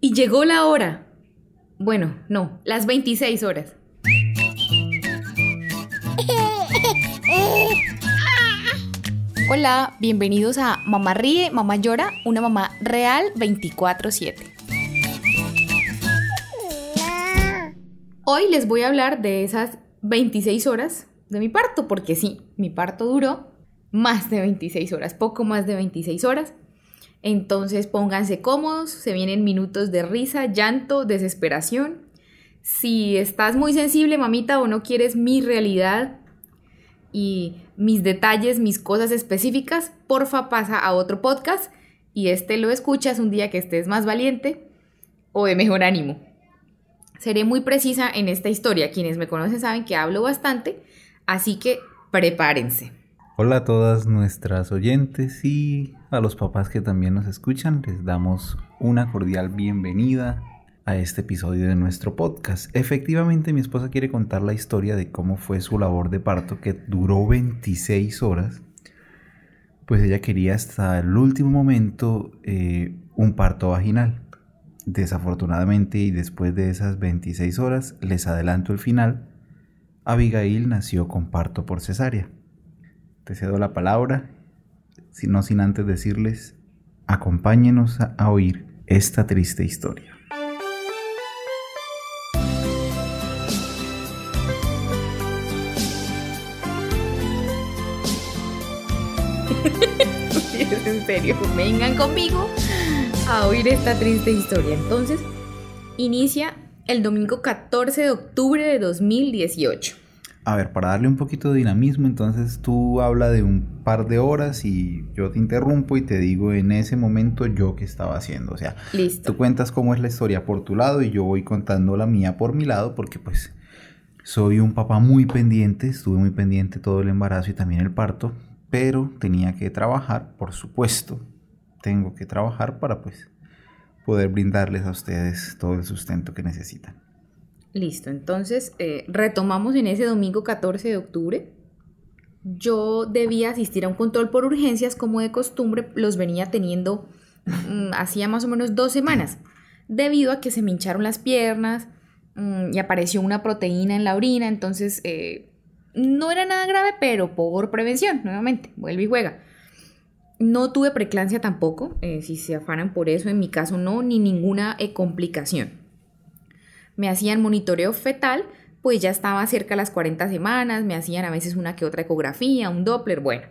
Y llegó la hora. Bueno, no, las 26 horas. Hola, bienvenidos a Mamá Ríe, Mamá Llora, una mamá real 24/7. Hoy les voy a hablar de esas 26 horas de mi parto, porque sí, mi parto duró más de 26 horas, poco más de 26 horas. Entonces pónganse cómodos, se vienen minutos de risa, llanto, desesperación. Si estás muy sensible, mamita, o no quieres mi realidad y mis detalles, mis cosas específicas, porfa pasa a otro podcast y este lo escuchas un día que estés más valiente o de mejor ánimo. Seré muy precisa en esta historia. Quienes me conocen saben que hablo bastante, así que prepárense. Hola a todas nuestras oyentes y a los papás que también nos escuchan. Les damos una cordial bienvenida a este episodio de nuestro podcast. Efectivamente, mi esposa quiere contar la historia de cómo fue su labor de parto que duró 26 horas. Pues ella quería hasta el último momento eh, un parto vaginal. Desafortunadamente y después de esas 26 horas, les adelanto el final, Abigail nació con parto por cesárea te cedo la palabra, sino sin antes decirles, acompáñenos a, oír esta triste historia. en serio, vengan conmigo a oír esta triste historia. Entonces, inicia el domingo 14 de octubre de 2018 a ver, para darle un poquito de dinamismo, entonces tú habla de un par de horas y yo te interrumpo y te digo en ese momento yo qué estaba haciendo. O sea, tú cuentas cómo es la historia por tu lado y yo voy contando la mía por mi lado porque pues soy un papá muy pendiente, estuve muy pendiente todo el embarazo y también el parto, pero tenía que trabajar, por supuesto, tengo que trabajar para pues poder brindarles a ustedes todo el sustento que necesitan. Listo, entonces eh, retomamos en ese domingo 14 de octubre. Yo debía asistir a un control por urgencias como de costumbre, los venía teniendo mm, hacía más o menos dos semanas, debido a que se me hincharon las piernas mm, y apareció una proteína en la orina, entonces eh, no era nada grave, pero por prevención, nuevamente, vuelve y juega. No tuve preclancia tampoco, eh, si se afanan por eso, en mi caso no, ni ninguna complicación me hacían monitoreo fetal, pues ya estaba cerca de las 40 semanas, me hacían a veces una que otra ecografía, un Doppler, bueno.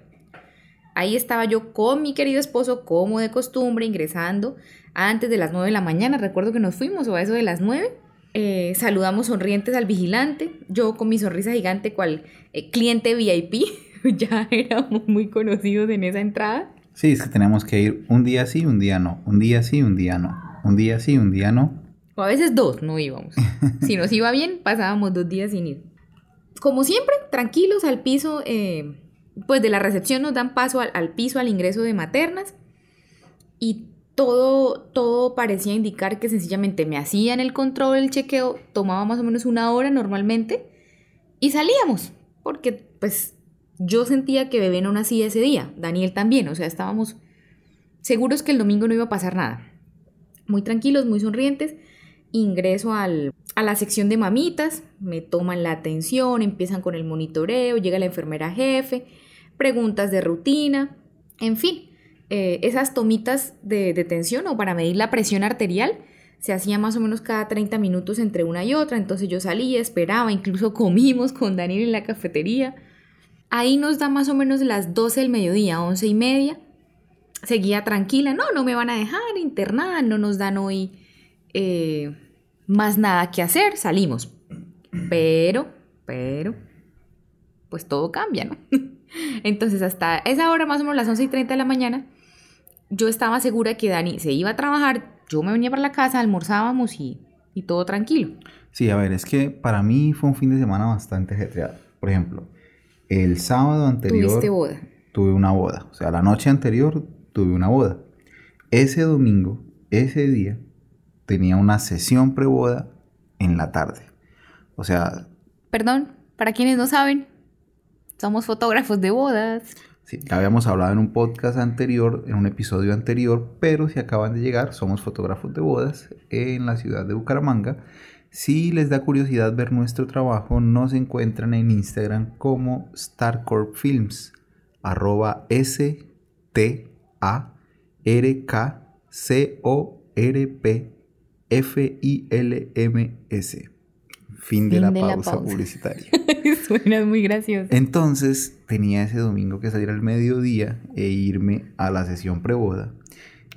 Ahí estaba yo con mi querido esposo, como de costumbre, ingresando antes de las 9 de la mañana. Recuerdo que nos fuimos o a eso de las 9. Eh, saludamos sonrientes al vigilante. Yo con mi sonrisa gigante, cual eh, cliente VIP. ya éramos muy conocidos en esa entrada. Sí, es que tenemos que ir un día sí, un día no. Un día sí, un día no. Un día sí, un día no. O a veces dos no íbamos. Si nos iba bien, pasábamos dos días sin ir. Como siempre, tranquilos al piso, eh, pues de la recepción nos dan paso al, piso, al ingreso de maternas. Y todo, todo parecía indicar que sencillamente me hacían el control, el chequeo, tomaba más o menos una hora normalmente y salíamos, porque pues yo sentía que bebé no nacía ese día, Daniel también, o sea, estábamos seguros que el domingo no iba a pasar nada. Muy tranquilos, muy sonrientes ingreso a la sección de mamitas, me toman la atención, empiezan con el monitoreo, llega la enfermera jefe, preguntas de rutina, en fin, eh, esas tomitas de, de tensión o para medir la presión arterial se hacía más o menos cada 30 minutos entre una y otra, entonces yo salía, esperaba, incluso comimos con Daniel en la cafetería. Ahí nos da más o menos las 12 del mediodía, 11 y media. Seguía tranquila, no, no me van a dejar internada, no nos dan hoy eh, más nada que hacer, salimos. Pero, pero, pues todo cambia, ¿no? Entonces, hasta esa hora, más o menos las 11 y 30 de la mañana, yo estaba segura que Dani se iba a trabajar, yo me venía para la casa, almorzábamos y, y todo tranquilo. Sí, a ver, es que para mí fue un fin de semana bastante ajetreado. Por ejemplo, el sábado anterior... ¿Tuviste boda? Tuve una boda. O sea, la noche anterior tuve una boda. Ese domingo, ese día, tenía una sesión preboda en la tarde. O sea... Perdón, para quienes no saben, somos fotógrafos de bodas. Sí, ya habíamos hablado en un podcast anterior, en un episodio anterior, pero si acaban de llegar, somos fotógrafos de bodas en la ciudad de Bucaramanga. Si les da curiosidad ver nuestro trabajo, nos encuentran en Instagram como Starcorp Films, arroba S T A R K C O R P F I L M S. Fin de, la, pausa publicitaria. Suena muy gracioso. Entonces tenía ese domingo que salir al mediodía e irme a la sesión preboda.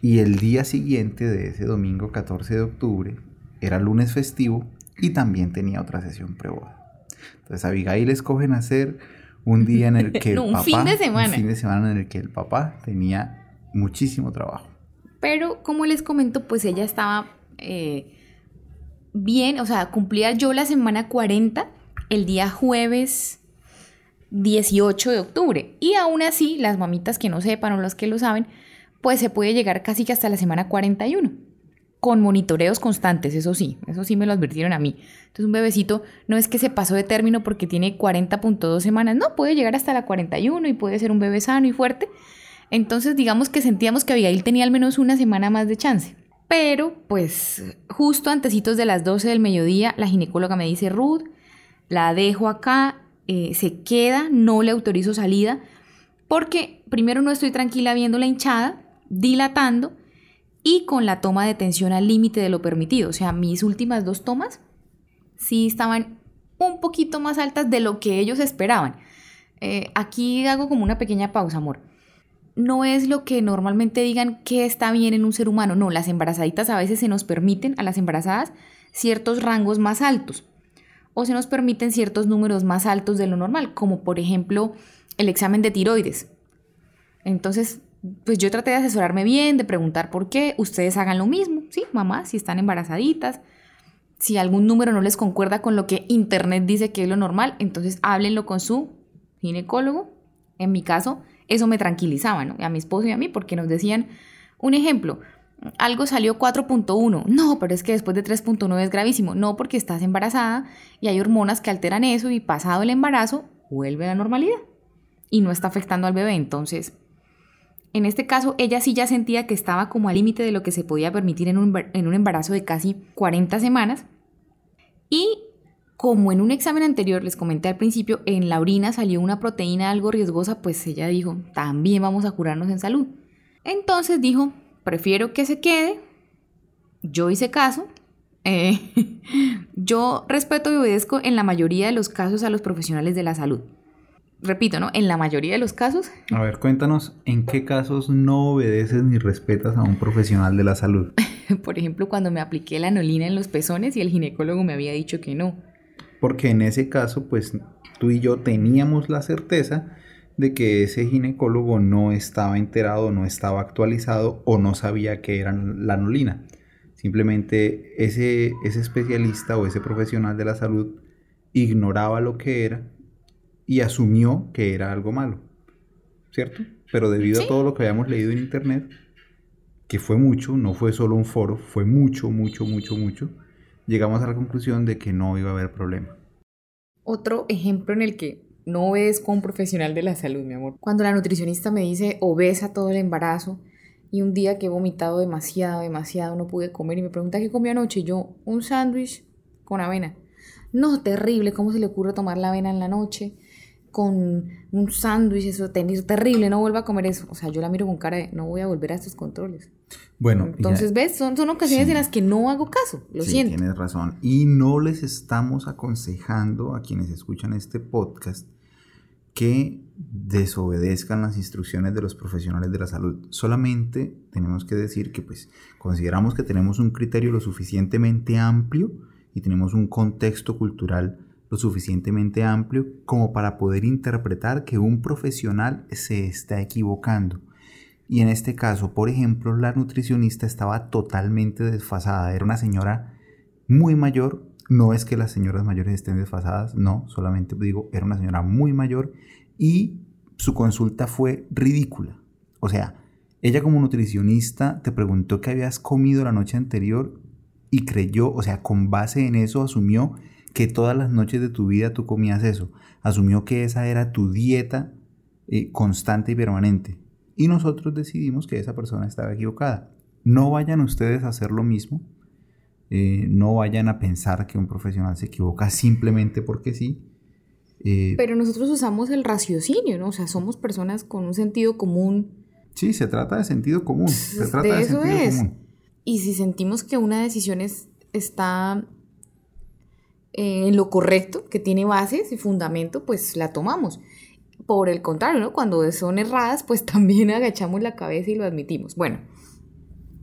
Y el día siguiente de ese domingo 14 de octubre era lunes festivo y también tenía otra sesión preboda. Entonces Abigail escogen hacer un día en el que el un papá, fin de semana. un fin de semana en el que el papá tenía muchísimo trabajo. Pero como les comento, pues ella estaba eh, bien, o sea, cumplía yo la semana 40 el día jueves 18 de octubre. Y aún así, las mamitas que no sepan o las que lo saben, pues se puede llegar casi que hasta la semana 41. Con monitoreos constantes, eso sí, eso sí me lo advirtieron a mí. Entonces un bebecito no es que se pasó de término porque tiene 40.2 semanas, no, puede llegar hasta la 41 y puede ser un bebé sano y fuerte. Entonces digamos que sentíamos que Abigail tenía al menos una semana más de chance. Pero pues justo antecitos de las 12 del mediodía, la ginecóloga me dice, Ruth, la dejo acá, eh, se queda, no le autorizo salida, porque primero no estoy tranquila viendo la hinchada, dilatando y con la toma de tensión al límite de lo permitido. O sea, mis últimas dos tomas sí estaban un poquito más altas de lo que ellos esperaban. Eh, aquí hago como una pequeña pausa, amor no es lo que normalmente digan que está bien en un ser humano. No, las embarazaditas a veces se nos permiten, a las embarazadas, ciertos rangos más altos. O se nos permiten ciertos números más altos de lo normal, como por ejemplo el examen de tiroides. Entonces, pues yo traté de asesorarme bien, de preguntar por qué. Ustedes hagan lo mismo, ¿sí? Mamá, si están embarazaditas. Si algún número no les concuerda con lo que Internet dice que es lo normal, entonces háblenlo con su ginecólogo. En mi caso, eso me tranquilizaba, ¿no? A mi esposo y a mí, porque nos decían, un ejemplo, algo salió 4.1, no, pero es que después de 3.9 es gravísimo, no, porque estás embarazada y hay hormonas que alteran eso y pasado el embarazo vuelve a la normalidad y no está afectando al bebé, entonces... En este caso, ella sí ya sentía que estaba como al límite de lo que se podía permitir en un, en un embarazo de casi 40 semanas. Y como en un examen anterior les comenté al principio, en la orina salió una proteína algo riesgosa, pues ella dijo, también vamos a curarnos en salud. Entonces dijo, prefiero que se quede. Yo hice caso. Eh, yo respeto y obedezco en la mayoría de los casos a los profesionales de la salud. Repito, ¿no? En la mayoría de los casos. A ver, cuéntanos, ¿en qué casos no obedeces ni respetas a un profesional de la salud? Por ejemplo, cuando me apliqué la anolina en los pezones y el ginecólogo me había dicho que no porque en ese caso, pues tú y yo teníamos la certeza de que ese ginecólogo no estaba enterado, no estaba actualizado o no sabía qué era la anolina. Simplemente ese, ese especialista o ese profesional de la salud ignoraba lo que era y asumió que era algo malo, ¿cierto? Pero debido a todo lo que habíamos leído en internet, que fue mucho, no fue solo un foro, fue mucho, mucho, mucho, mucho, llegamos a la conclusión de que no iba a haber problema. Otro ejemplo en el que no ves con un profesional de la salud, mi amor. Cuando la nutricionista me dice obesa todo el embarazo y un día que he vomitado demasiado, demasiado, no pude comer y me pregunta qué comió anoche, yo un sándwich con avena. No, terrible, ¿cómo se le ocurre tomar la avena en la noche? Con un sándwich, eso es terrible, no vuelva a comer eso. O sea, yo la miro con cara de no voy a volver a estos controles. Bueno, entonces, ¿ves? Son, son ocasiones en las que no hago caso, lo sí, siento. Tienes razón. Y no les estamos aconsejando a quienes escuchan este podcast que desobedezcan las instrucciones de los profesionales de la salud. Solamente tenemos que decir que pues consideramos que tenemos un criterio lo suficientemente amplio y tenemos un contexto cultural lo suficientemente amplio como para poder interpretar que un profesional se está equivocando y en este caso, por ejemplo, la nutricionista estaba totalmente desfasada. Era una señora muy mayor. No es que las señoras mayores estén desfasadas, no, solamente digo, era una señora muy mayor y su consulta fue ridícula. O sea, ella como nutricionista te preguntó qué habías comido la noche anterior y creyó, o sea, con base en eso asumió que todas las noches de tu vida tú comías eso. Asumió que esa era tu dieta eh, constante y permanente. Y nosotros decidimos que esa persona estaba equivocada. No vayan ustedes a hacer lo mismo. Eh, no vayan a pensar que un profesional se equivoca simplemente porque sí. Eh, Pero nosotros usamos el raciocinio, ¿no? O sea, somos personas con un sentido común. Sí, se trata de sentido común. Se trata de, eso es. Y si sentimos que una decisión está eh, en lo correcto, que tiene bases y fundamento, pues la tomamos. Por el contrario. Cuando son erradas, pues también agachamos la cabeza y lo admitimos. Bueno,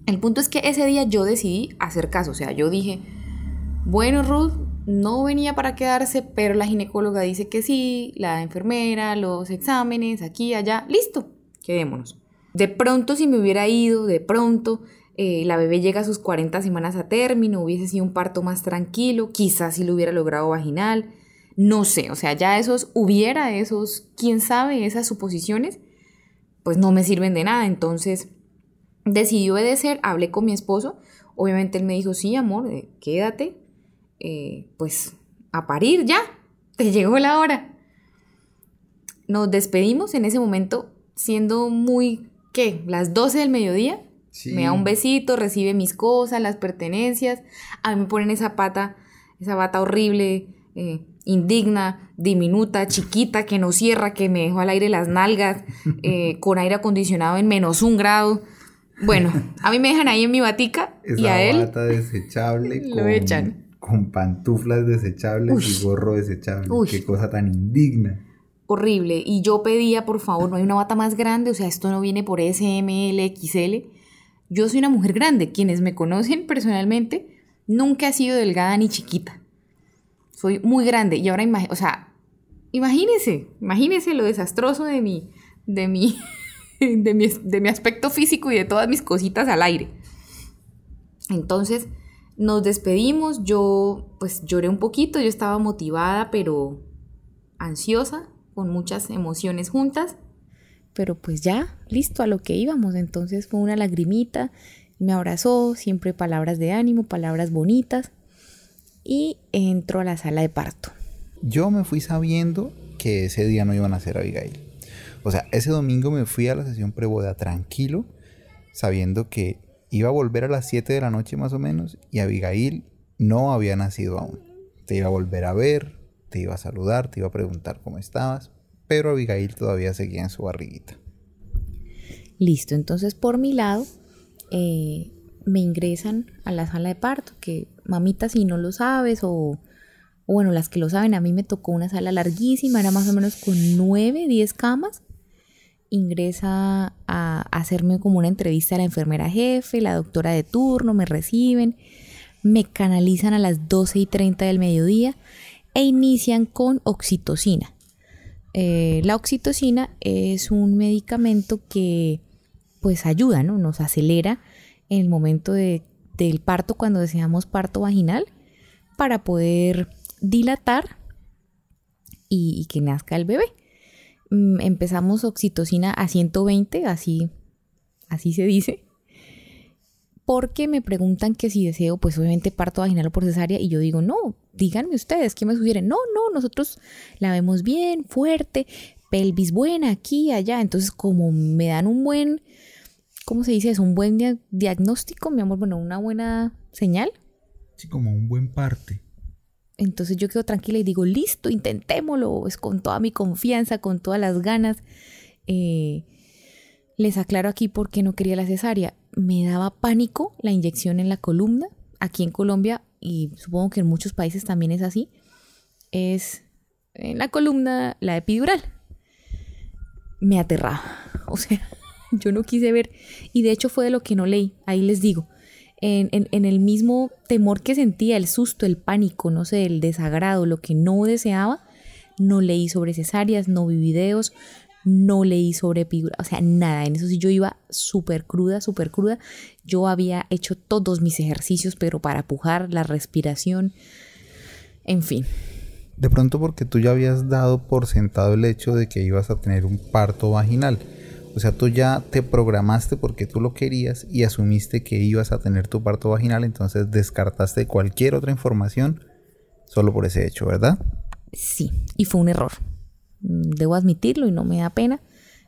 el punto es que ese día yo decidí hacer caso, o sea, yo dije, bueno, Ruth, no venía para quedarse, pero la ginecóloga dice que sí, la enfermera, los exámenes, aquí, allá, listo, quedémonos. De pronto, si me hubiera ido, de pronto, eh, la bebé llega a sus 40 semanas a término, hubiese sido un parto más tranquilo, quizás si lo hubiera logrado vaginal, no sé, o sea, ya esos hubiera, esos, quién sabe, esas suposiciones, pues no me sirven de nada, entonces Decidí obedecer, hablé con mi esposo, obviamente él me dijo, sí, amor, eh, quédate, eh, pues a parir ya, te llegó la hora. Nos despedimos en ese momento siendo muy, ¿qué? Las 12 del mediodía. Me da un besito, recibe mis cosas, las pertenencias. A mí me ponen esa pata, esa bata horrible, eh, indigna, diminuta, chiquita, que no cierra, que me dejó al aire las nalgas, con aire acondicionado en menos un grado. Bueno, a mí me dejan ahí en mi batica y a él. bata desechable. Lo con, echan. Con pantuflas desechables y gorro desechable. Qué cosa tan indigna. Horrible. Y yo pedía, por favor, no hay una bata más grande. O sea, esto no viene por SML, XL. Yo soy una mujer grande. Quienes me conocen personalmente, nunca he sido delgada ni chiquita. Soy muy grande. Y ahora, o sea, imagínense, imagínense lo desastroso de mi, de mi de mi, aspecto físico y de todas mis cositas al aire. Entonces nos despedimos, yo pues lloré un poquito, yo estaba motivada pero ansiosa, con muchas emociones juntas. Pero pues ya, listo a lo que íbamos, entonces fue una lagrimita, me abrazó, siempre palabras de ánimo, palabras bonitas y entró a la sala de parto. Yo me fui sabiendo que ese día no iban a ser Abigail. O sea, ese domingo me fui a la sesión preboda tranquilo, sabiendo que iba a volver a las 7 de la noche más o menos y Abigail no había nacido aún. Te iba a volver a ver, te iba a saludar, te iba a preguntar cómo estabas, pero Abigail todavía seguía en su barriguita. Listo, entonces por mi lado eh, me ingresan a la sala de parto, que mamita si no lo sabes o, bueno, las que lo saben, a mí me tocó una sala larguísima, era más o menos con 9, 10 camas ingresa a hacerme como una entrevista a la enfermera jefe, la doctora de turno, me reciben, me canalizan a las 12 y 30 del mediodía e inician con oxitocina. Eh, la oxitocina es un medicamento que pues ayuda, ¿no? Nos acelera en el momento del parto cuando deseamos parto vaginal para poder dilatar y que nazca el bebé. Mm, empezamos oxitocina a 120, así, así se dice. Porque me preguntan que si deseo, pues obviamente parto vaginal o por cesárea, y yo digo, no, díganme ustedes, ¿qué me sugieren? No, no, nosotros la vemos bien, fuerte, pelvis buena, aquí, allá. Entonces, como me dan un buen, ¿cómo se dice? Es un buen diagnóstico, mi amor, bueno, una buena señal. Sí, como un buen parte. Entonces yo quedo tranquila y digo, listo, intentémoslo, es con toda mi confianza, con todas las ganas. Eh, les aclaro aquí por qué no quería la cesárea. Me daba pánico la inyección en la columna. Aquí en Colombia, y supongo que en muchos países también es así, es en la columna la epidural. Me aterraba. O sea, yo no quise ver. Y de hecho fue de lo que no leí. Ahí les digo en, el mismo temor que sentía, el susto, el pánico, no sé, el desagrado, lo que no deseaba, no leí sobre cesáreas, no vi videos, no leí sobre epidural, o sea, nada, en eso sí yo iba súper cruda, súper cruda. Yo había hecho todos mis ejercicios, pero para pujar la respiración, en fin. De pronto porque tú ya habías dado por sentado el hecho de que ibas a tener un parto vaginal. O sea, tú ya te programaste porque tú lo querías y asumiste que ibas a tener tu parto vaginal, entonces descartaste cualquier otra información solo por ese hecho, ¿verdad? Sí, y fue un error. Debo admitirlo y no me da pena.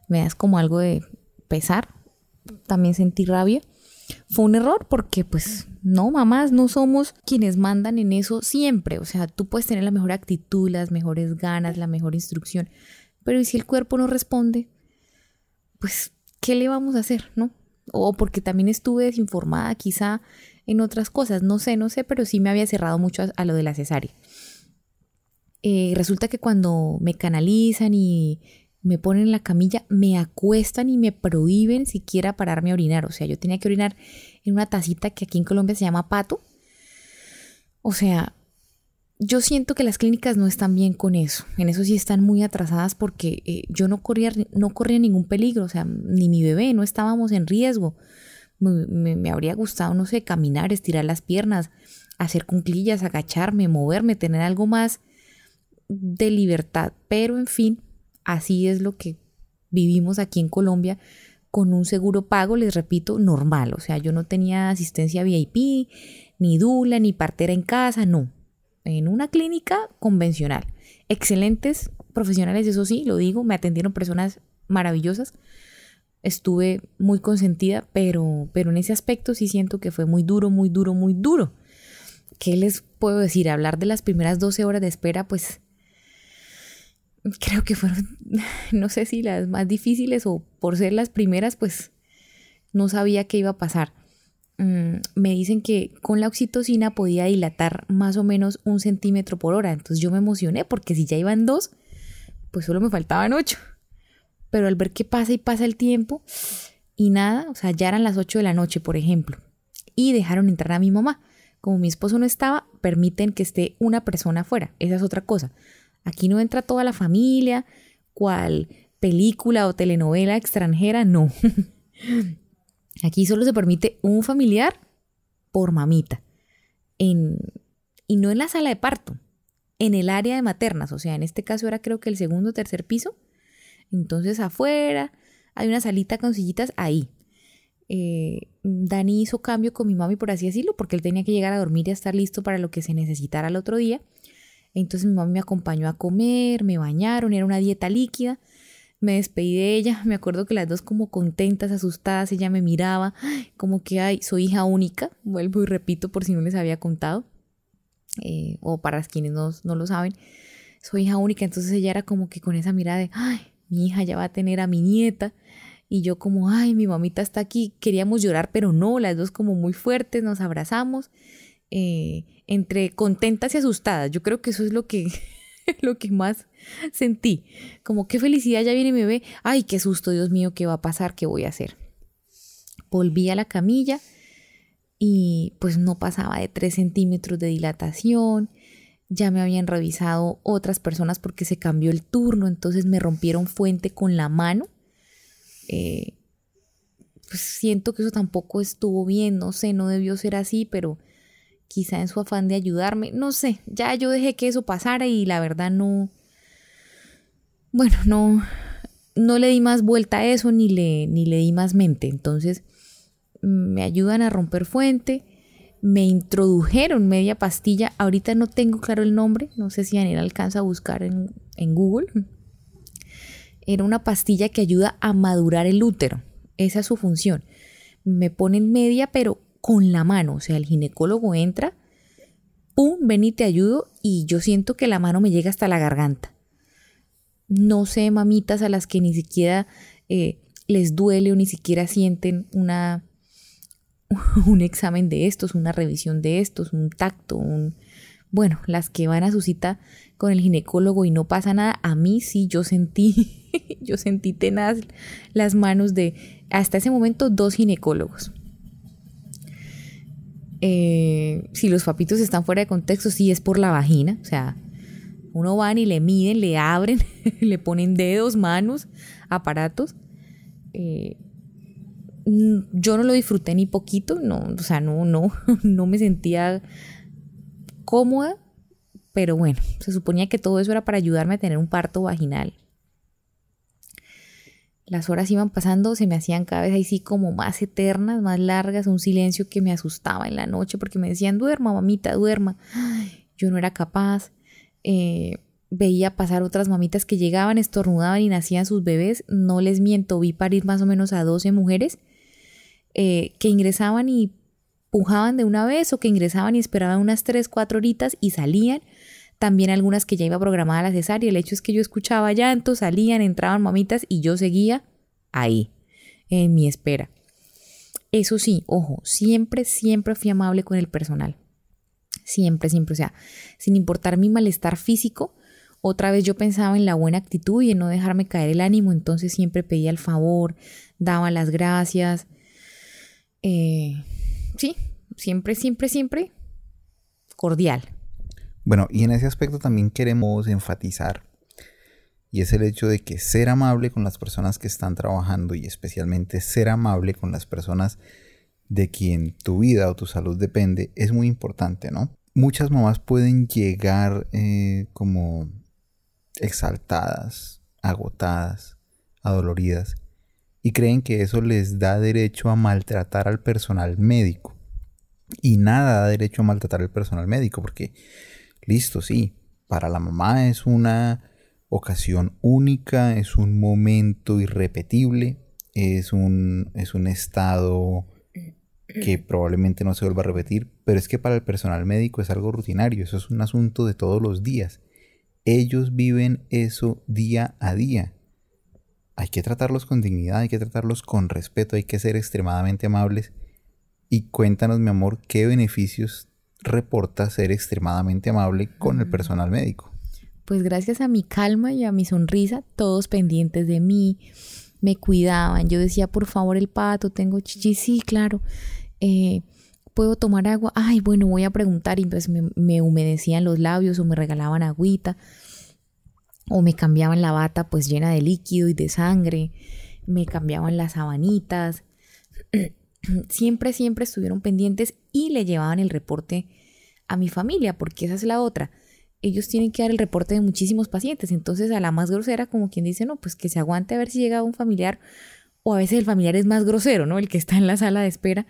me das como algo de pesar, también sentí rabia. Fue un error porque pues no, mamás, no somos quienes mandan en eso siempre. O sea, tú puedes tener la mejor actitud, las mejores ganas, la mejor instrucción, pero si el cuerpo no responde? Pues, ¿qué le vamos a hacer, no? O porque también estuve desinformada quizá en otras cosas, no sé, no sé, pero sí me había cerrado mucho a, lo de la cesárea. Eh, resulta que cuando me canalizan y me ponen en la camilla, me acuestan y me prohíben siquiera pararme a orinar. O sea, yo tenía que orinar en una tacita que aquí en Colombia se llama pato. O sea, yo siento que las clínicas no están bien con eso. En eso sí están muy atrasadas porque eh, yo no corría, no corría ningún peligro. O sea, ni mi bebé, no estábamos en riesgo. Me, me habría gustado, no sé, caminar, estirar las piernas, hacer cunclillas, agacharme, moverme, tener algo más de libertad. Pero en fin, Así es lo que vivimos aquí en Colombia con un seguro pago, les repito, normal. O sea, yo no tenía asistencia VIP, ni dula, ni partera en casa, no. En una clínica convencional. Excelentes profesionales, eso sí, lo digo, me atendieron personas maravillosas. Estuve muy consentida, pero, pero en ese aspecto sí siento que fue muy duro, muy duro, muy duro. ¿Qué les puedo decir? Hablar de las primeras 12 horas de espera, pues creo que fueron, no sé si las más difíciles o por ser las primeras, pues no sabía qué iba a pasar. Mm, me dicen que con la oxitocina podía dilatar más o menos un centímetro por hora. Entonces yo me emocioné porque si ya iban dos, pues solo me faltaban ocho. Pero al ver que pasa y pasa el tiempo y nada, o sea, ya eran las ocho de la noche, por ejemplo, y dejaron entrar a mi mamá. Como mi esposo no estaba, permiten que esté una persona afuera. Esa es otra cosa. Aquí no entra toda la familia, cual película o telenovela extranjera, no. Aquí solo se permite un familiar por mamita. En, y no en la sala de parto, en el área de maternas. O sea, en este caso era creo que el segundo o tercer piso. Entonces afuera hay una salita con sillitas ahí. Eh, Dani hizo cambio con mi mami, por así decirlo, porque él tenía que llegar a dormir y estar listo para lo que se necesitara el otro día. Entonces mi mamá me acompañó a comer, me bañaron, era una dieta líquida. Me despedí de ella, me acuerdo que las dos como contentas, asustadas, ella me miraba, como que, ay, soy hija única, vuelvo y repito por si no les había contado, eh, o para quienes no, no lo saben, soy hija única, entonces ella era como que con esa mirada de, ay, mi hija ya va a tener a mi nieta, y yo como, ay, mi mamita está aquí, queríamos llorar, pero no, las dos como muy fuertes, nos abrazamos, eh, entre contentas y asustadas. Yo creo que eso es lo que, lo que más sentí. Como qué felicidad, ya viene mi bebé. Ay, qué susto, Dios mío, ¿qué va a pasar? ¿Qué voy a hacer? Volví a la camilla y pues no pasaba de 3 centímetros de dilatación. Ya me habían revisado otras personas porque se cambió el turno, entonces me rompieron fuente con la mano. Eh, pues siento que eso tampoco estuvo bien, no sé, no debió ser así, pero quizá en su afán de ayudarme, no sé, ya yo dejé que eso pasara y la verdad no, bueno, no, no le di más vuelta a eso ni le, ni le di más mente, entonces me ayudan a romper fuente, me introdujeron media pastilla, ahorita no tengo claro el nombre, no sé si Daniel alcanza a buscar en, en Google, era una pastilla que ayuda a madurar el útero, esa es su función. Me ponen media, pero con la mano, o sea, el ginecólogo entra, pum, ven y te ayudo y yo siento que la mano me llega hasta la garganta. No sé, mamitas a las que ni siquiera eh, les duele o ni siquiera sienten una, un examen de estos, una revisión de estos, un tacto, un... Bueno, las que van a su cita con el ginecólogo y no pasa nada, a mí sí yo sentí, yo sentí tenaz las manos de hasta ese momento dos ginecólogos. Eh, si los papitos están fuera de contexto, sí es por la vagina. O sea, uno van y le miden, le abren, le ponen dedos, manos, aparatos. Eh, yo no lo disfruté ni poquito, no, o sea, no, no, no me sentía cómoda, pero bueno, se suponía que todo eso era para ayudarme a tener un parto vaginal. Las horas iban pasando, se me hacían cada vez así como más eternas, más largas, un silencio que me asustaba en la noche porque me decían, duerma, mamita, duerma. yo no era capaz. Eh, veía pasar otras mamitas que llegaban, estornudaban y nacían sus bebés. No les miento, vi parir más o menos a 12 mujeres eh, que ingresaban y pujaban de una vez o que ingresaban y esperaban unas 3, 4 horitas y salían. También algunas que ya iba programada la cesárea. El hecho es que yo escuchaba llantos, salían, entraban mamitas y yo seguía ahí, en mi espera. Eso sí, ojo, siempre, siempre fui amable con el personal. Siempre, siempre. O sea, sin importar mi malestar físico, otra vez yo pensaba en la buena actitud y en no dejarme caer el ánimo, entonces siempre pedía el favor, daba las gracias. Eh, sí, siempre, siempre, siempre cordial. Bueno, y en ese aspecto también queremos enfatizar, y es el hecho de que ser amable con las personas que están trabajando y especialmente ser amable con las personas de quien tu vida o tu salud depende es muy importante, ¿no? Muchas mamás pueden llegar eh, como exaltadas, agotadas, adoloridas, y creen que eso les da derecho a maltratar al personal médico. Y nada da derecho a maltratar al personal médico, porque, listo, sí, para la mamá es una ocasión única, es un momento irrepetible, es un, es un estado que probablemente no se vuelva a repetir, pero es que para el personal médico es algo rutinario, eso es un asunto de todos los días. Ellos viven eso día a día. Hay que tratarlos con dignidad, hay que tratarlos con respeto, hay que ser extremadamente amables. Y cuéntanos, mi amor, qué beneficios reporta ser extremadamente amable con el personal médico. Pues gracias a mi calma y a mi sonrisa, todos pendientes de mí, me cuidaban. Yo decía, por favor, el pato, tengo chichi, sí, claro. Eh, ¿Puedo tomar agua? Ay, bueno, voy a preguntar. Y entonces me, me humedecían los labios o me regalaban agüita. O me cambiaban la bata pues llena de líquido y de sangre. Me cambiaban las sabanitas. siempre, siempre estuvieron pendientes y le llevaban el reporte a mi familia, porque esa es la otra. Ellos tienen que dar el reporte de muchísimos pacientes. Entonces a la más grosera, como quien dice, no, pues que se aguante a ver si llega un familiar. O a veces el familiar es más grosero, ¿no? El que está en la sala de espera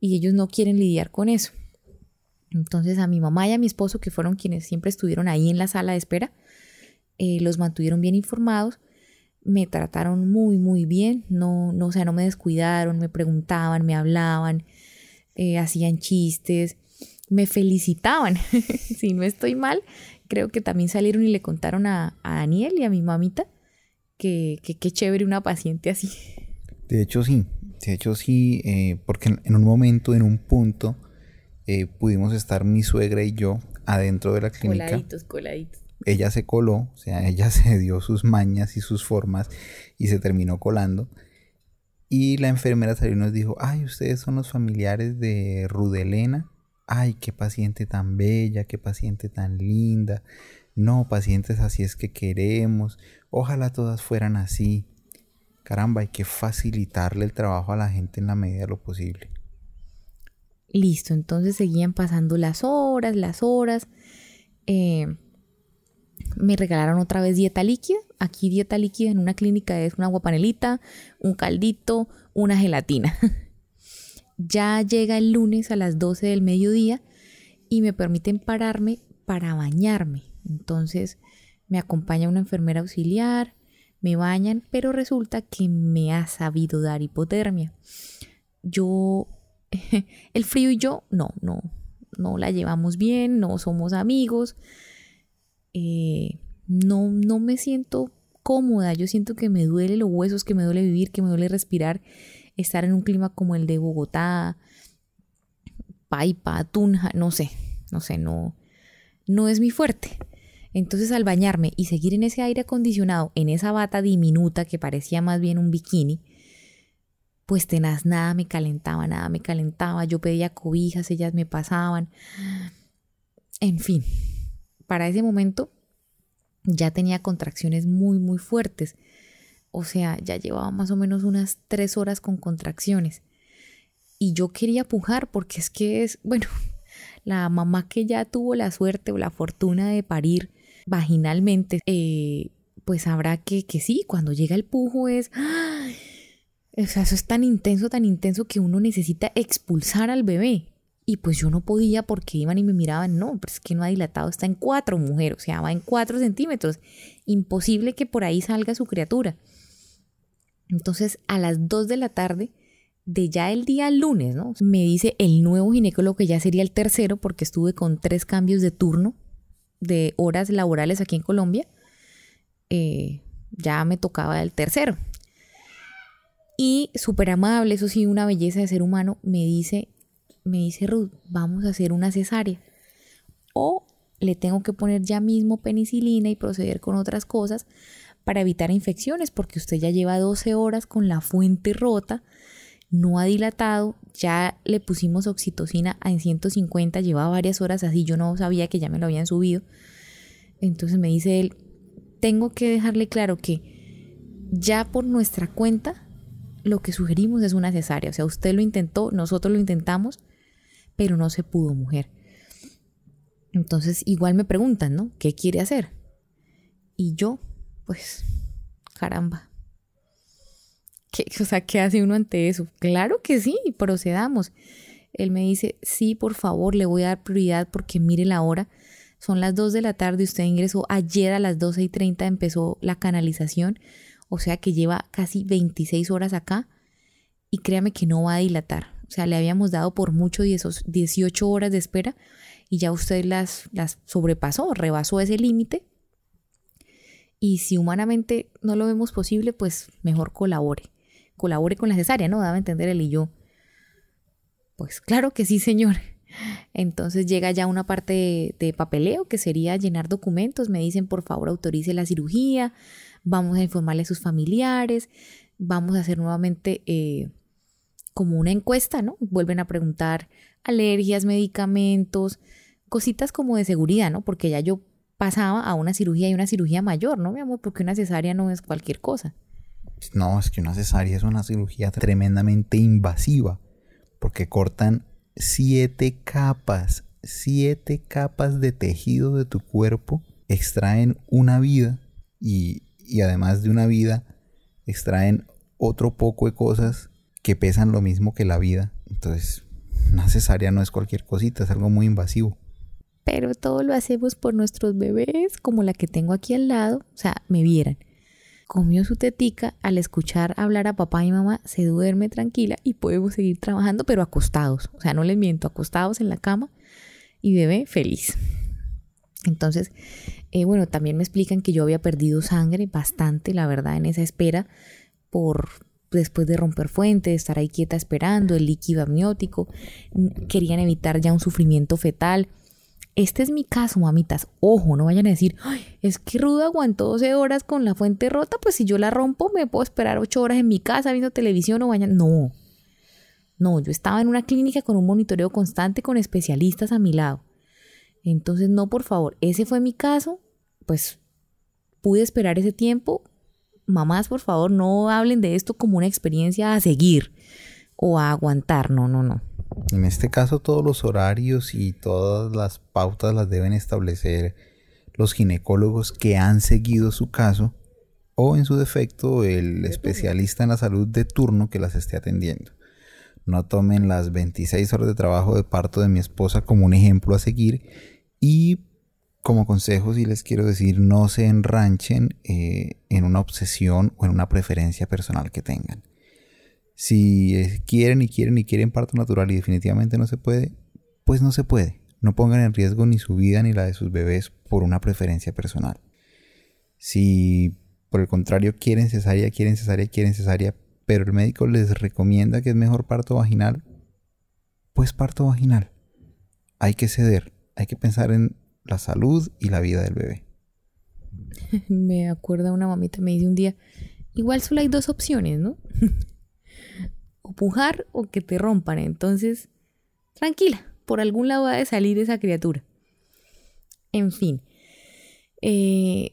y ellos no quieren lidiar con eso. Entonces a mi mamá y a mi esposo, que fueron quienes siempre estuvieron ahí en la sala de espera, eh, los mantuvieron bien informados, me trataron muy, muy bien, no, no, o sea, no me descuidaron, me preguntaban, me hablaban, eh, hacían chistes, me felicitaban. si no estoy mal, creo que también salieron y le contaron a, Daniel y a mi mamita que qué chévere una paciente así. De hecho, sí, de hecho, sí, eh, porque en, un momento, en un punto, eh, pudimos estar mi suegra y yo adentro de la clínica. Coladitos, coladitos. Ella se coló, o sea, ella se dio sus mañas y sus formas y se terminó colando. Y la enfermera salió y nos dijo, ay, ustedes son los familiares de Rudelena. Ay, qué paciente tan bella, qué paciente tan linda. No, pacientes así es que queremos. Ojalá todas fueran así caramba, hay que facilitarle el trabajo a la gente en la medida de lo posible. Listo, entonces seguían pasando las horas, las horas. Eh, me regalaron otra vez dieta líquida. Aquí dieta líquida en una clínica es una guapanelita, un caldito, una gelatina. ya llega el lunes a las 12 del mediodía y me permiten pararme para bañarme. Entonces me acompaña una enfermera auxiliar, me bañan, pero resulta que me ha sabido dar hipotermia. Yo, el frío y yo, no, no, no la llevamos bien, no somos amigos, eh, no, no me siento cómoda, yo siento que me duele los huesos, que me duele vivir, que me duele respirar, estar en un clima como el de Bogotá, Paipa, Tunja, no sé, no sé, no, no es mi fuerte. Entonces al bañarme y seguir en ese aire acondicionado, en esa bata diminuta que parecía más bien un bikini, pues tenaz, nada me calentaba, nada me calentaba, yo pedía cobijas, ellas me pasaban. En fin, para ese momento ya tenía contracciones muy, muy fuertes. O sea, ya llevaba más o menos unas tres horas con contracciones. Y yo quería pujar porque es que es, bueno, la mamá que ya tuvo la suerte o la fortuna de parir vaginalmente, eh, pues habrá que, que sí, cuando llega el pujo es... O sea, eso es tan intenso, tan intenso que uno necesita expulsar al bebé. Y pues yo no podía porque iban y me miraban, no, pero es que no ha dilatado, está en cuatro, mujer, o sea, va en cuatro centímetros. Imposible que por ahí salga su criatura. Entonces, a las dos de la tarde, de ya el día lunes, ¿no? Me dice el nuevo ginecólogo que ya sería el tercero porque estuve con tres cambios de turno de horas laborales aquí en Colombia. Eh, ya me tocaba el tercero. Y súper amable, eso sí, una belleza de ser humano, me dice, me dice Ruth, vamos a hacer una cesárea. O le tengo que poner ya mismo penicilina y proceder con otras cosas para evitar infecciones, porque usted ya lleva 12 horas con la fuente rota, no ha dilatado, ya le pusimos oxitocina en 150, llevaba varias horas así, yo no sabía que ya me lo habían subido. Entonces me dice él, tengo que dejarle claro que ya por nuestra cuenta lo que sugerimos es una cesárea. O sea, usted lo intentó, nosotros lo intentamos, pero no se pudo, mujer. Entonces, igual me preguntan, ¿no? ¿Qué quiere hacer? Y yo, pues, caramba. ¿Qué, o sea, ¿qué hace uno ante eso? Claro que sí, procedamos. Él me dice, sí, por favor, le voy a dar prioridad porque mire la hora. Son las 2 de la tarde, usted ingresó ayer a las 12 y 30, empezó la canalización o sea que lleva casi 26 horas acá y créame que no va a dilatar. O sea, le habíamos dado por mucho 18 horas de espera y ya usted las, las sobrepasó, rebasó ese límite. Y si humanamente no lo vemos posible, pues mejor colabore. Colabore con la cesárea, ¿no? Daba a entender él y yo. Pues claro que sí, señor. Entonces llega ya una parte de, papeleo que sería llenar documentos. Me dicen, por favor, autorice la cirugía vamos a informarle a sus familiares, vamos a hacer nuevamente eh, como una encuesta, ¿no? Vuelven a preguntar alergias, medicamentos, cositas como de seguridad, ¿no? Porque ya yo pasaba a una cirugía y una cirugía mayor, ¿no, mi amor? Porque una cesárea no es cualquier cosa. No, es que una cesárea es una cirugía tremendamente invasiva, porque cortan siete capas, siete capas de tejido de tu cuerpo, extraen una vida y y además de una vida, extraen otro poco de cosas que pesan lo mismo que la vida. Entonces, una cesárea no es cualquier cosita, es algo muy invasivo. Pero todo lo hacemos por nuestros bebés, como la que tengo aquí al lado. O sea, me vieran. Comió su tetica, al escuchar hablar a papá y mamá, se duerme tranquila y podemos seguir trabajando, pero acostados. O sea, no les miento, acostados en la cama y bebé feliz. Entonces, eh, bueno, también me explican que yo había perdido sangre bastante, la verdad, en esa espera por después de romper fuente, de estar ahí quieta esperando, el líquido amniótico, querían evitar ya un sufrimiento fetal. Este es mi caso, mamitas. Ojo, no vayan a decir, es que Ruda aguantó 12 horas con la fuente rota, pues si yo la rompo me puedo esperar 8 horas en mi casa viendo televisión o vayan. No, no, yo estaba en una clínica con un monitoreo constante con especialistas a mi lado. Entonces, no, por favor, ese fue mi caso, pues pude esperar ese tiempo. Mamás, por favor, no hablen de esto como una experiencia a seguir o a aguantar, no, no, no. En este caso, todos los horarios y todas las pautas las deben establecer los ginecólogos que han seguido su caso o en su defecto el especialista en la salud de turno que las esté atendiendo. No tomen las 26 horas de trabajo de parto de mi esposa como un ejemplo a seguir y como consejo si les quiero decir no se enranchen eh, en una obsesión o en una preferencia personal que tengan. Si eh, quieren y quieren y quieren parto natural y definitivamente no se puede, pues no se puede. No pongan en riesgo ni su vida ni la de sus bebés por una preferencia personal. Si por el contrario quieren cesárea, quieren cesárea, quieren cesárea, pero el médico les recomienda que es mejor parto vaginal, pues parto vaginal. Hay que ceder, hay que pensar en la salud y la vida del bebé. me acuerda una mamita, me dice un día, igual solo hay dos opciones, ¿no? o pujar o que te rompan. Entonces, tranquila, por algún lado ha de salir esa criatura. En fin, eh,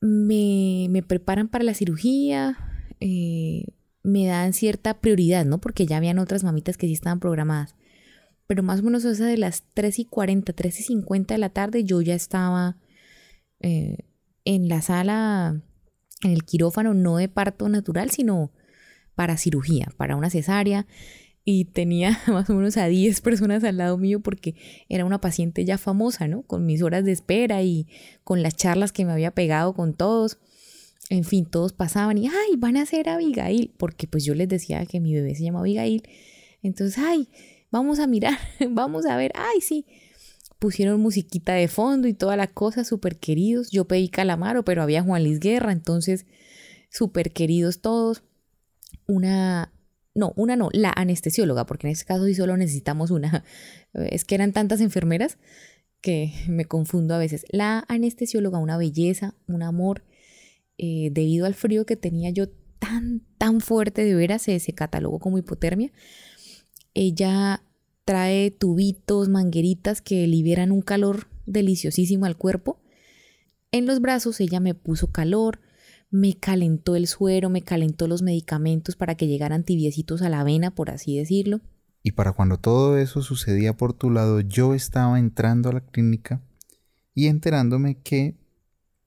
me, preparan para la cirugía, eh, me dan cierta prioridad, ¿no? Porque ya habían otras mamitas que sí estaban programadas pero más o menos esa de las 3 y 40, 3 y 50 de la tarde, yo ya estaba eh, en la sala, en el quirófano, no de parto natural, sino para cirugía, para una cesárea. y tenía más o menos a 10 personas al lado mío porque era una paciente ya famosa, ¿no? Con mis horas de espera y con las charlas que me había pegado con todos. En fin, todos pasaban y, ay, van a ser Abigail, porque pues yo les decía que mi bebé se llama Abigail. Entonces, ay, vamos a mirar, vamos a ver, ay, sí. Pusieron musiquita de fondo y toda la cosa, súper queridos. Yo pedí calamaro, pero había Juan Luis Guerra, entonces, súper queridos todos. Una no, una no, la anestesióloga, porque en este caso sí solo necesitamos una. Es que eran tantas enfermeras que me confundo a veces. La anestesióloga, una belleza, un amor, eh, debido al frío que tenía yo tan, tan fuerte de veras, se, se catalogó como hipotermia. Ella trae tubitos, mangueritas que liberan un calor deliciosísimo al cuerpo. En los brazos ella me puso calor, me calentó el suero, me calentó los medicamentos para que llegaran tibiecitos a la vena, por así decirlo. Y para cuando todo eso sucedía por tu lado, yo estaba entrando a la clínica y enterándome que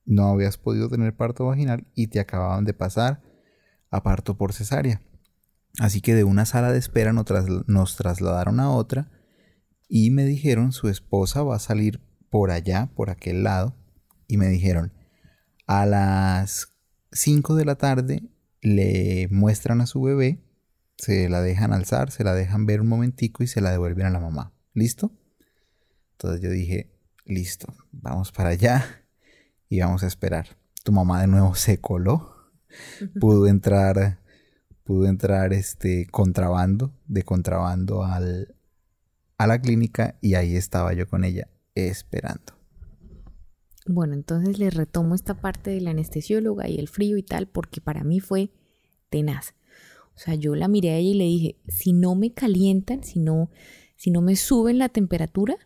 no habías podido tener parto vaginal y te acababan de pasar a parto por cesárea. Así que de una sala de espera nos, trasladaron a otra y me dijeron su esposa va a salir por allá, por aquel lado, y me dijeron a las 5 de la tarde le muestran a su bebé, se la dejan alzar, se la dejan ver un momentico y se la devuelven a la mamá. ¿Listo? Entonces yo dije, listo, vamos para allá y vamos a esperar. Tu mamá de nuevo se coló, pudo entrar, pudo entrar este contrabando, de contrabando al, a la clínica y ahí estaba yo con ella esperando. Bueno, entonces les retomo esta parte de la anestesióloga y el frío y tal, porque para mí fue tenaz. O sea, yo la miré a ella y le dije, si no me calientan, si no, si no me suben la temperatura,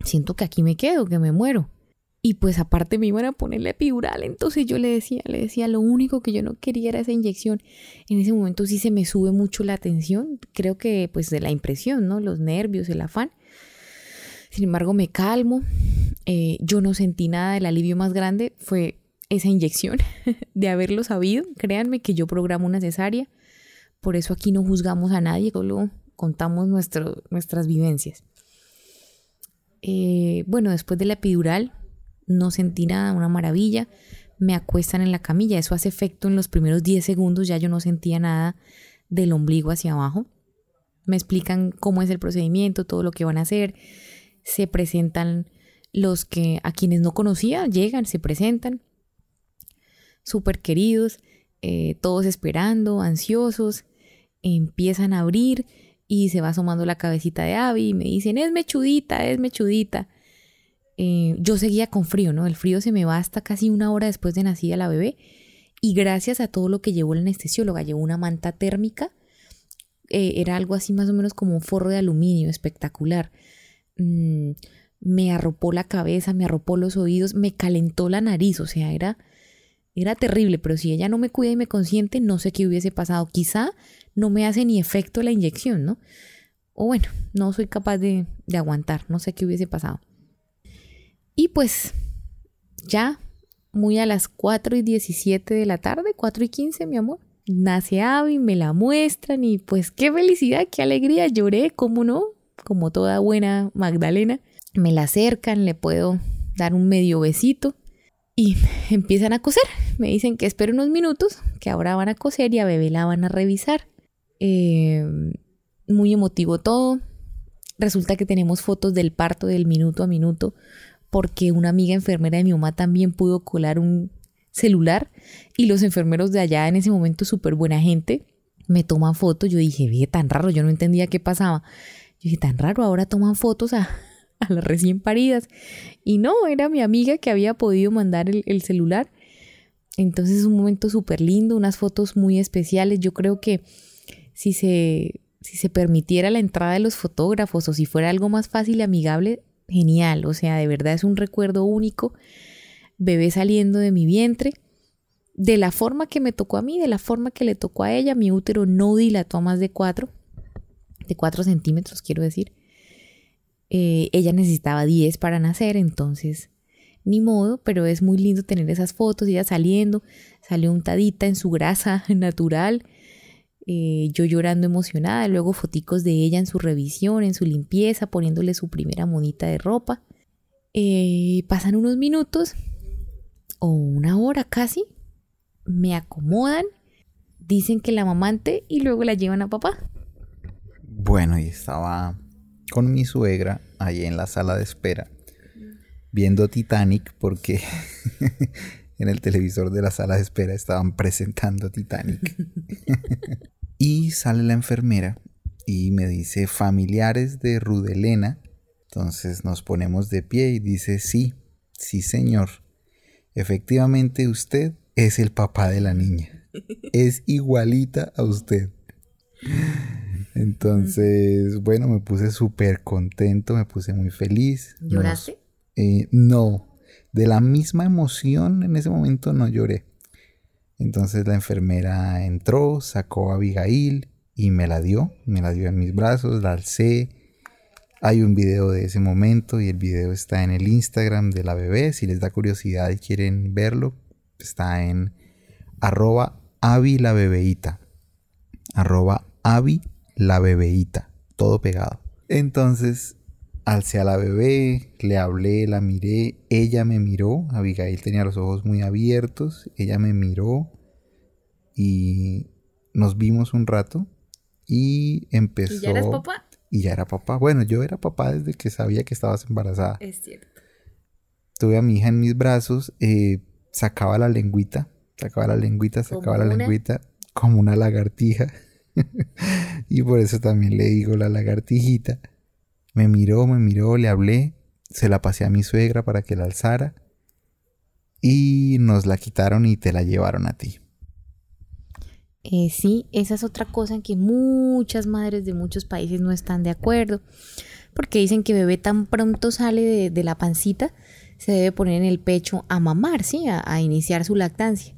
siento que aquí me quedo, que me muero. Y pues aparte me iban a ponerle epidural, entonces yo le decía, le decía, lo único que yo no quería era esa inyección. En ese momento sí se me sube mucho la tensión, creo que pues de la impresión, ¿no? Los nervios, el afán. Sin embargo, me calmo, eh, yo no sentí nada, el alivio más grande fue esa inyección de haberlo sabido. Créanme que yo programo una cesárea, por eso aquí no juzgamos a nadie, solo contamos nuestras vivencias. Eh, bueno, después de la epidural no sentí nada, una maravilla. Me acuestan en la camilla, eso hace efecto en los primeros 10 segundos, ya yo no sentía nada del ombligo hacia abajo. Me explican cómo es el procedimiento, todo lo que van a hacer. Se presentan los que a quienes no conocía llegan, se presentan, súper queridos, eh, todos esperando, ansiosos, empiezan a abrir y se va asomando la cabecita de Abby y me dicen, es mechudita, es mechudita. Eh, yo seguía con frío, ¿no? El frío se me va hasta casi una hora después de nacida la bebé y gracias a todo lo que llevó la anestesióloga, llevó una manta térmica, eh, era algo así más o menos como un forro de aluminio espectacular. Mm, me arropó la cabeza, me arropó los oídos, me calentó la nariz, o sea, era, era terrible, pero si ella no me cuida y me consiente, no sé qué hubiese pasado. Quizá no me hace ni efecto la inyección, ¿no? O bueno, no soy capaz de, de aguantar, no sé qué hubiese pasado. Y pues ya, muy a las 4 y 17 de la tarde, 4 y 15, mi amor, nace Abby, me la muestran y pues qué felicidad, qué alegría, lloré, ¿cómo no? Como toda buena Magdalena me la acercan, le puedo dar un medio besito y empiezan a coser. Me dicen que espero unos minutos, que ahora van a coser y a bebé la van a revisar. Em, muy emotivo todo. Resulta que tenemos fotos del parto del minuto a minuto porque una amiga enfermera de mi mamá también pudo colar un celular y los enfermeros de allá en ese momento súper buena gente me toman fotos. Yo dije, ve, tan raro, yo no entendía qué pasaba. Yo dije, tan raro, ahora toman fotos a, las recién paridas. Y no, era mi amiga que había podido mandar el, celular. Entonces es un momento súper lindo, unas fotos muy especiales. Yo creo que si se, si se permitiera la entrada de los fotógrafos o si fuera algo más fácil y amigable, genial. O sea, de verdad es un recuerdo único. Bebé saliendo de mi vientre. De la forma que me tocó a mí, de la forma que le tocó a ella, mi útero no dilató a más de 4, de 4 centímetros, quiero decir. Eh, ella necesitaba 10 para nacer, entonces ni modo, pero es muy lindo tener esas fotos, ella saliendo, salió untadita en su grasa natural, eh, yo llorando emocionada, luego foticos de ella en su revisión, en su limpieza, poniéndole su primera monita de ropa. Eh, pasan unos minutos o una hora casi, me acomodan, dicen que la mamante y luego la llevan a papá. Bueno, y estaba con mi suegra ahí en la sala de espera viendo Titanic porque en el televisor de la sala de espera estaban presentando Titanic. Y sale la enfermera y me dice familiares de Rudelena. Entonces nos ponemos de pie y dice, sí, sí señor. Efectivamente usted es el papá de la niña. Es igualita a usted. Entonces, bueno, me puse súper contento, me puse muy feliz. ¿Lloraste? Eh, no, de la misma emoción en ese momento no lloré. Entonces la enfermera entró, sacó a Abigail y me la dio, me la dio en mis brazos, la alcé. Hay un video de ese momento y el video está en el Instagram de la bebé. Si les da curiosidad y quieren verlo, está en arroba avi la bebeíta. Arroba avi la bebeíta. Todo pegado. Entonces alcé a la bebé, le hablé, la miré, ella me miró, Abigail tenía los ojos muy abiertos, ella me miró y nos vimos un rato y empezó... ¿Y ya eras papá? Y ya era papá. Bueno, yo era papá desde que sabía que estabas embarazada. Es cierto. Tuve a mi hija en mis brazos, eh, sacaba la lengüita, sacaba la lengüita, sacaba la lengüita como una lagartija. y por eso también le digo la lagartijita. Me miró, me miró, le hablé, se la pasé a mi suegra para que la alzara y nos la quitaron y te la llevaron a ti. Eh, sí, esa es otra cosa en que muchas madres de muchos países no están de acuerdo, porque dicen que bebé tan pronto sale de, la pancita, se debe poner en el pecho a mamar, ¿sí? a, iniciar su lactancia.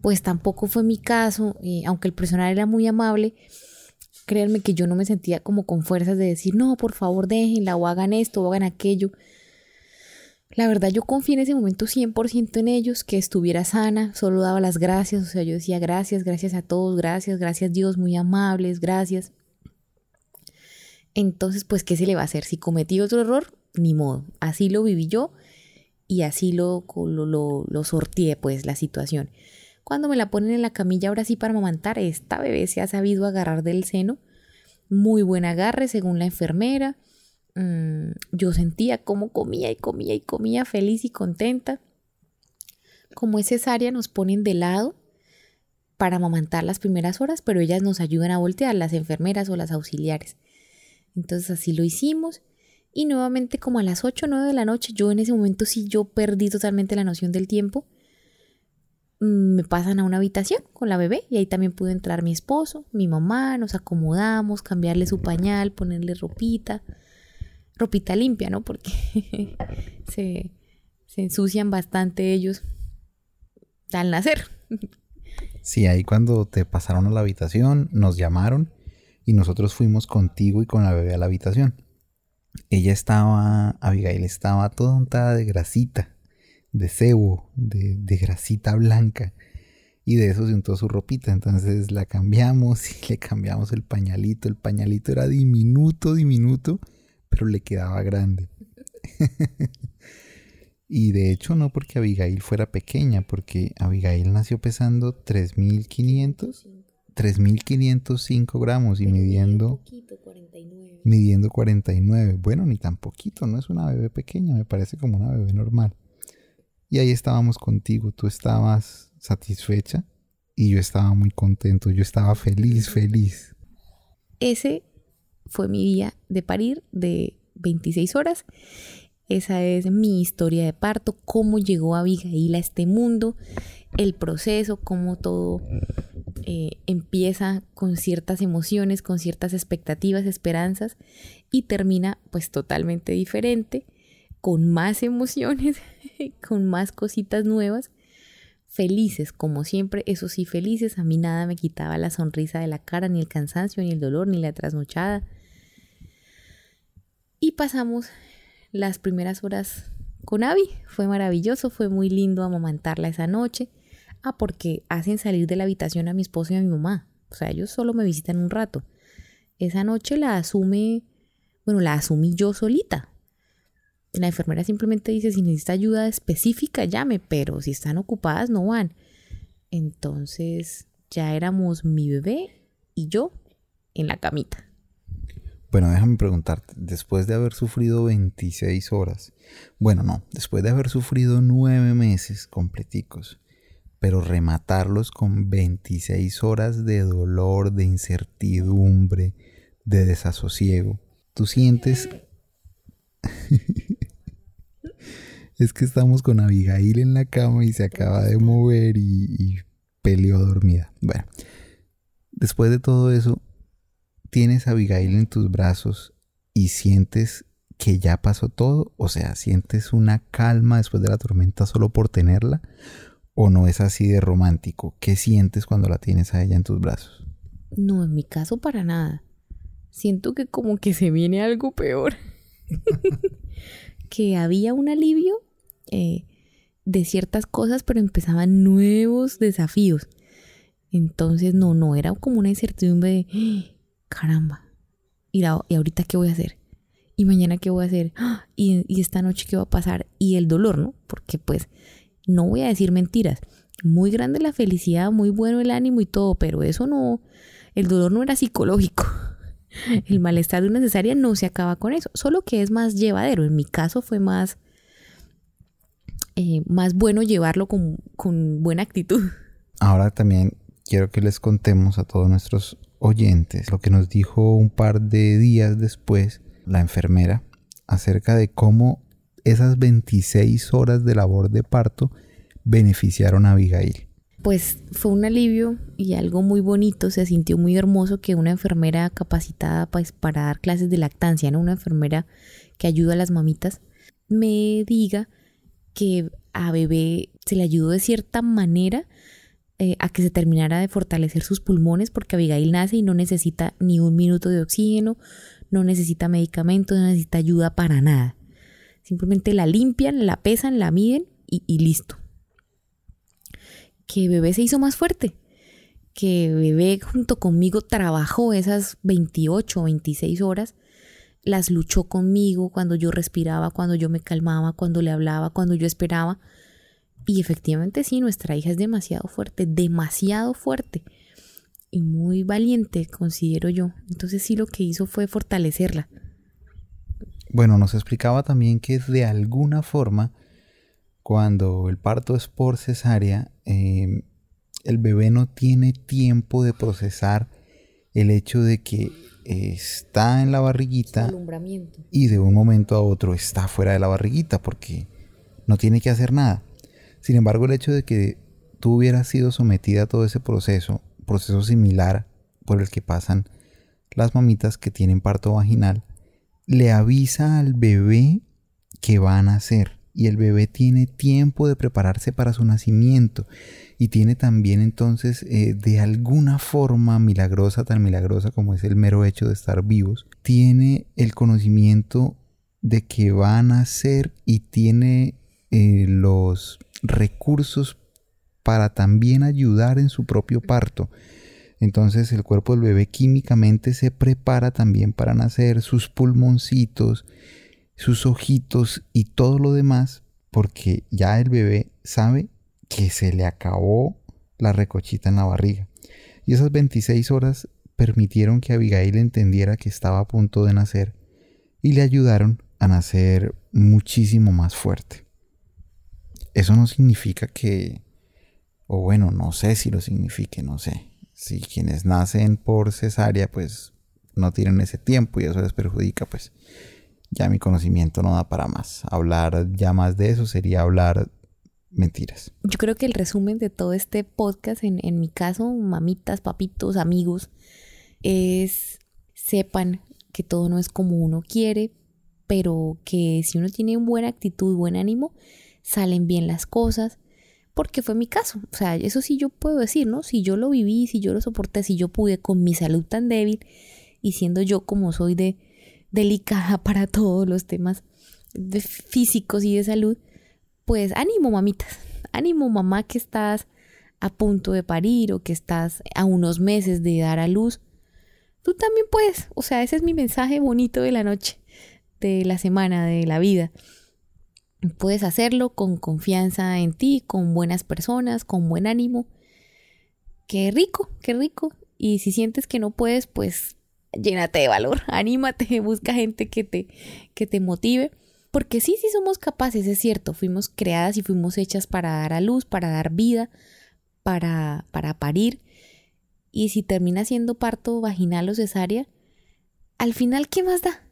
Pues tampoco fue mi caso, eh, aunque el personal era muy amable, créanme que yo no me sentía como con fuerzas de decir, no, por favor déjenla o hagan esto o hagan aquello. La verdad yo confié en ese momento 100% en ellos, que estuviera sana, solo daba las gracias, o sea, yo decía gracias, gracias a todos, gracias, gracias Dios, muy amables, gracias. Entonces, pues, ¿qué se le va a hacer? Si cometí otro error, ni modo, así lo viví yo y así lo, lo, lo, lo sorteé, pues, la situación. Cuando me la ponen en la camilla ahora sí para amamantar, esta bebé se ha sabido agarrar del seno. Muy buen agarre según la enfermera. Mm, yo sentía cómo comía y comía y comía feliz y contenta. Como es cesárea nos ponen de lado para amamantar las primeras horas, pero ellas nos ayudan a voltear, las enfermeras o las auxiliares. Entonces así lo hicimos. Y nuevamente como a las 8 o 9 de la noche, yo en ese momento sí yo perdí totalmente la noción del tiempo me pasan a una habitación con la bebé y ahí también pudo entrar mi esposo, mi mamá, nos acomodamos, cambiarle su pañal, ponerle ropita, ropita limpia, ¿no? Porque se, se ensucian bastante ellos al nacer. Sí, ahí cuando te pasaron a la habitación, nos llamaron y nosotros fuimos contigo y con la bebé a la habitación. Ella estaba, Abigail estaba toda untada de grasita de cebo, de, de grasita blanca. Y de eso se untó su ropita. Entonces la cambiamos y le cambiamos el pañalito. El pañalito era diminuto, diminuto, pero le quedaba grande. y de hecho no porque Abigail fuera pequeña, porque Abigail nació pesando 3500, 3505 gramos y midiendo midiendo 49. Bueno, ni tan poquito, no es una bebé pequeña, me parece como una bebé normal. Y ahí estábamos contigo, tú estabas satisfecha y yo estaba muy contento, yo estaba feliz, feliz. Ese fue mi día de parir de 26 horas. Esa es mi historia de parto, cómo llegó Abigail a este mundo, el proceso, cómo todo eh, empieza con ciertas emociones, con ciertas expectativas, esperanzas y termina pues totalmente diferente con más emociones, con más cositas nuevas, felices, como siempre, eso sí, felices, a mí nada me quitaba la sonrisa de la cara, ni el cansancio, ni el dolor, ni la trasnochada. Y pasamos las primeras horas con Abby, fue maravilloso, fue muy lindo amamantarla esa noche. Ah, porque hacen salir de la habitación a mi esposo y a mi mamá. O sea, ellos solo me visitan un rato. Esa noche la asume, bueno, la asumí yo solita. La enfermera simplemente dice, si necesita ayuda específica, llame, pero si están ocupadas, no van. Entonces ya éramos mi bebé y yo en la camita. Bueno, déjame preguntarte, después de haber sufrido 26 horas, bueno, no, después de haber sufrido 9 meses completicos, pero rematarlos con 26 horas de dolor, de incertidumbre, de desasosiego, tú sientes... es que estamos con Abigail en la cama y se acaba de mover y, y peleó dormida. Bueno, después de todo eso, tienes a Abigail en tus brazos y sientes que ya pasó todo, o sea, sientes una calma después de la tormenta solo por tenerla, o no es así de romántico. ¿Qué sientes cuando la tienes a ella en tus brazos? No, en mi caso para nada. Siento que como que se viene algo peor. que había un alivio eh, de ciertas cosas, pero empezaban nuevos desafíos. Entonces, no, no, era como una incertidumbre de, ¡Ah! caramba, ¿y, ¿y ahorita qué voy a hacer? ¿Y mañana qué voy a hacer? ¡Ah! ¿Y, ¿Y esta noche qué va a pasar? Y el dolor, ¿no? Porque pues, no voy a decir mentiras. Muy grande la felicidad, muy bueno el ánimo y todo, pero eso no, el dolor no era psicológico. El malestar de una cesárea no se acaba con eso, solo que es más llevadero. En mi caso fue más, eh, más bueno llevarlo con, con buena actitud. Ahora también quiero que les contemos a todos nuestros oyentes lo que nos dijo un par de días después la enfermera acerca de cómo esas 26 horas de labor de parto beneficiaron a Abigail. Pues fue un alivio y algo muy bonito, se sintió muy hermoso que una enfermera capacitada pues, para dar clases de lactancia, ¿no? una enfermera que ayuda a las mamitas, me diga que a bebé se le ayudó de cierta manera eh, a que se terminara de fortalecer sus pulmones porque Abigail nace y no necesita ni un minuto de oxígeno, no necesita medicamentos, no necesita ayuda para nada. Simplemente la limpian, la pesan, la miden y, y listo. Que bebé se hizo más fuerte, que bebé junto conmigo trabajó esas 28 o 26 horas, las luchó conmigo cuando yo respiraba, cuando yo me calmaba, cuando le hablaba, cuando yo esperaba. Y efectivamente sí, nuestra hija es demasiado fuerte, demasiado fuerte y muy valiente, considero yo. Entonces sí lo que hizo fue fortalecerla. Bueno, nos explicaba también que de alguna forma, cuando el parto es por cesárea, em, el bebé no tiene tiempo de procesar el hecho de que está en la barriguita y de un momento a otro está fuera de la barriguita porque no tiene que hacer nada. Sin embargo, el hecho de que tú hubieras sido sometida a todo ese proceso, proceso similar por el que pasan las mamitas que tienen parto vaginal, le avisa al bebé que va a nacer y el bebé tiene tiempo de prepararse para su nacimiento y tiene también entonces eh, de alguna forma milagrosa, tan milagrosa como es el mero hecho de estar vivos, tiene el conocimiento de que va a nacer y tiene eh, los recursos para también ayudar en su propio parto. Entonces el cuerpo del bebé químicamente se prepara también para nacer, sus pulmoncitos, sus ojitos y todo lo demás, porque ya el bebé sabe que se le acabó la recochita en la barriga. Y esas 26 horas permitieron que Abigail entendiera que estaba a punto de nacer y le ayudaron a nacer muchísimo más fuerte. Eso no significa que, o bueno, no sé si lo signifique, no sé si quienes nacen por cesárea pues no tienen ese tiempo y eso les perjudica pues ya mi conocimiento no da para más. Hablar ya más de eso sería hablar mentiras. Yo creo que el resumen de todo este podcast, en, en mi caso, mamitas, papitos, amigos, es sepan que todo no es como uno quiere, pero que si uno tiene buena actitud, buen ánimo, salen bien las cosas porque fue mi caso. O sea, eso sí yo puedo decir, ¿no? Si yo lo viví, si yo lo soporté, si yo pude con mi salud tan débil y siendo yo como soy de delicada para todos los temas de físicos y de salud, pues ánimo mamitas, ánimo mamá que estás a punto de parir o que estás a unos meses de dar a luz, tú también puedes. O sea, ese es mi mensaje bonito de la noche, de la semana, de la vida. Puedes hacerlo con confianza en ti, con buenas personas, con buen ánimo. Qué rico, qué rico. Y si sientes que no puedes, pues llénate de valor, anímate, busca gente que te, que te motive. Porque sí, sí somos capaces, es cierto, fuimos creadas y fuimos hechas para dar a luz, para dar vida, para, para parir. Y si termina siendo parto vaginal o cesárea, al final, ¿qué más da?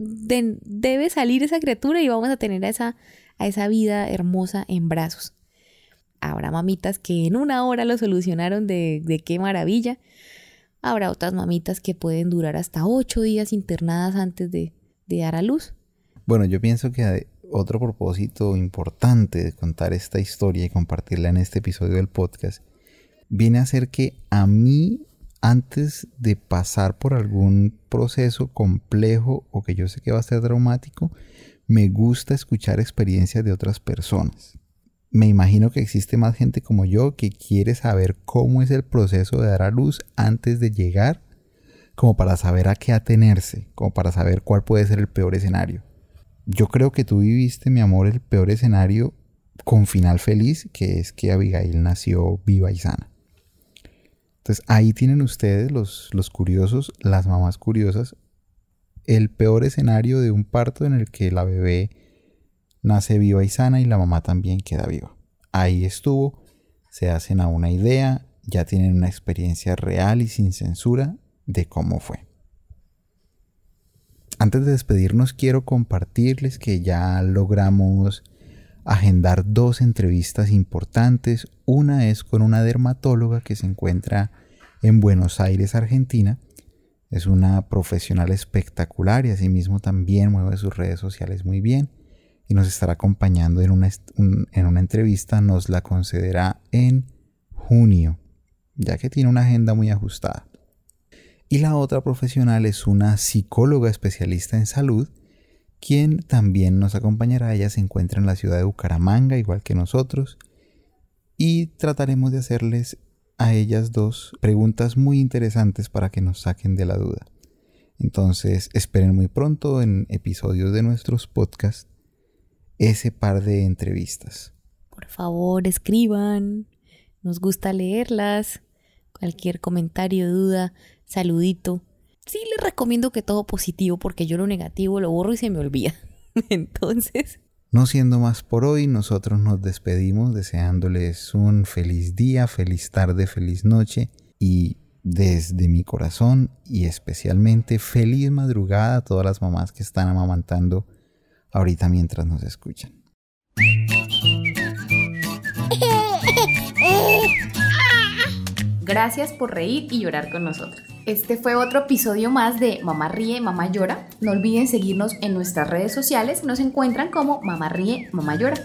debe salir esa criatura y vamos a tener a esa, a esa vida hermosa en brazos. Habrá mamitas que en una hora lo solucionaron de, de qué maravilla. Habrá otras mamitas que pueden durar hasta ocho días internadas antes de, de dar a luz. Bueno, yo pienso que otro propósito importante de contar esta historia y compartirla en este episodio del podcast viene a ser que a mí, antes de pasar por algún proceso complejo o que yo sé que va a ser traumático, me gusta escuchar experiencias de otras personas. Me imagino que existe más gente como yo que quiere saber cómo es el proceso de dar a luz antes de llegar, como para saber a qué atenerse, como para saber cuál puede ser el peor escenario. Yo creo que tú viviste, mi amor, el peor escenario con final feliz, que es que Abigail nació viva y sana. Entonces ahí tienen ustedes, los, los curiosos, las mamás curiosas, el peor escenario de un parto en el que la bebé nace viva y sana y la mamá también queda viva. Ahí estuvo, se hacen a una idea, ya tienen una experiencia real y sin censura de cómo fue. Antes de despedirnos quiero compartirles que ya logramos agendar dos entrevistas importantes. Una es con una dermatóloga que se encuentra en Buenos Aires, Argentina. Es una profesional espectacular y asimismo también mueve sus redes sociales muy bien y nos estará acompañando en una, en una entrevista. Nos la concederá en junio, ya que tiene una agenda muy ajustada. Y la otra profesional es una psicóloga especialista en salud, quien también nos acompañará. Ella se encuentra en la ciudad de Bucaramanga, igual que nosotros, y trataremos de hacerles a ellas dos preguntas muy interesantes para que nos saquen de la duda. Entonces esperen muy pronto en episodios de nuestros podcasts ese par de entrevistas. Por favor, escriban. Nos gusta leerlas. Cualquier comentario, duda, saludito. Sí les recomiendo que todo positivo porque yo lo negativo lo borro y se me olvida. Entonces... No siendo más por hoy, nosotros nos despedimos deseándoles un feliz día, feliz tarde, feliz noche y desde mi corazón y especialmente feliz madrugada a todas las mamás que están amamantando ahorita mientras nos escuchan. Gracias por reír y llorar con nosotros. Este fue otro episodio más de Mamá Ríe, Mamá Llora. No olviden seguirnos en nuestras redes sociales. Nos encuentran como Mamá Ríe, Mamá Llora.